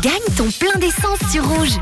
Gagne ton plein d'essence sur Rouge.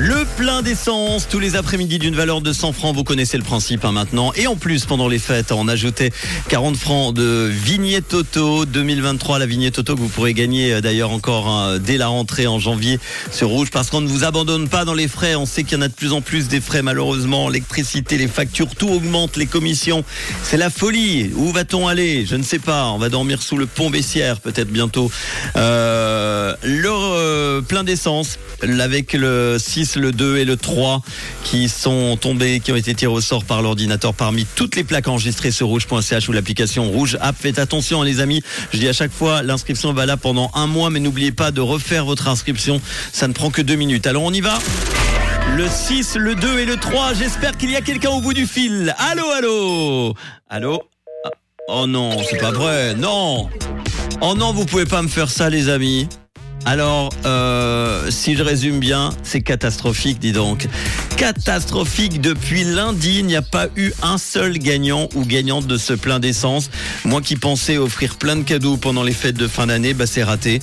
Le plein d'essence tous les après-midi d'une valeur de 100 francs. Vous connaissez le principe hein, maintenant. Et en plus, pendant les fêtes, on ajoutait 40 francs de vignette auto 2023. La vignette auto que vous pourrez gagner euh, d'ailleurs encore hein, dès la rentrée en janvier sur Rouge parce qu'on ne vous abandonne pas dans les frais. On sait qu'il y en a de plus en plus des frais malheureusement. L'électricité, les factures, tout augmente, les commissions. C'est la folie. Où va-t-on aller? Je ne sais pas. On va dormir sous le pont Bessières peut-être bientôt. Euh, le euh, plein d'essence avec le 6, le 2 et le 3 qui sont tombés, qui ont été tirés au sort par l'ordinateur parmi toutes les plaques enregistrées sur rouge.ch ou l'application Rouge App. Faites attention hein, les amis, je dis à chaque fois, l'inscription va là pendant un mois, mais n'oubliez pas de refaire votre inscription, ça ne prend que deux minutes. Alors on y va. Le 6, le 2 et le 3, j'espère qu'il y a quelqu'un au bout du fil. Allô, allô? Allô? Ah, Oh non, c'est pas vrai, non. Oh non, vous pouvez pas me faire ça les amis alors, euh, si je résume bien, c'est catastrophique, dis donc. Catastrophique depuis lundi, il n'y a pas eu un seul gagnant ou gagnante de ce plein d'essence. Moi qui pensais offrir plein de cadeaux pendant les fêtes de fin d'année, bah c'est raté.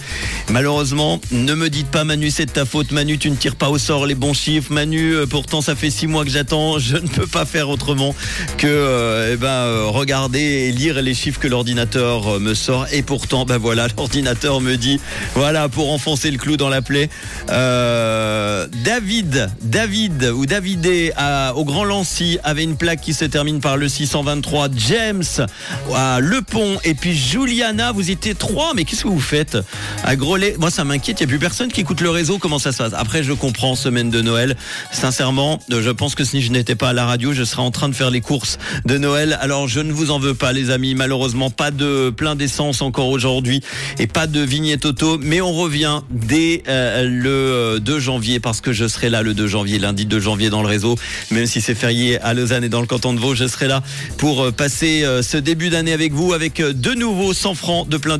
Malheureusement, ne me dites pas Manu, c'est de ta faute. Manu, tu ne tires pas au sort les bons chiffres. Manu, euh, pourtant ça fait six mois que j'attends. Je ne peux pas faire autrement que euh, eh ben, euh, regarder et lire les chiffres que l'ordinateur me sort. Et pourtant, ben voilà, l'ordinateur me dit, voilà, pour enfoncer le clou dans la plaie. David, David ou Davidé à- au Grand Lancy avait une plaque qui se termine par le 623. James à Le Pont et puis Juliana, vous étiez trois, mais qu'est-ce que vous faites à Grolet? Moi, ça m'inquiète. Il n'y a plus personne qui écoute le réseau. Comment ça se passe? Après, je comprends semaine de Noël. Sincèrement, je pense que si je n'étais pas à la radio, je serais en train de faire les courses de Noël. Alors, je ne vous en veux pas, les amis. Malheureusement, pas de plein d'essence encore aujourd'hui et pas de vignette auto, mais on revient dès euh, le euh, 2 janvier parce que je serai là le 2 janvier, lundi 2 janvier dans le réseau, même si c'est férié à Lausanne et dans le canton de Vaud, je serai là pour euh, passer euh, ce début d'année avec vous avec euh, de nouveau 100 francs de plein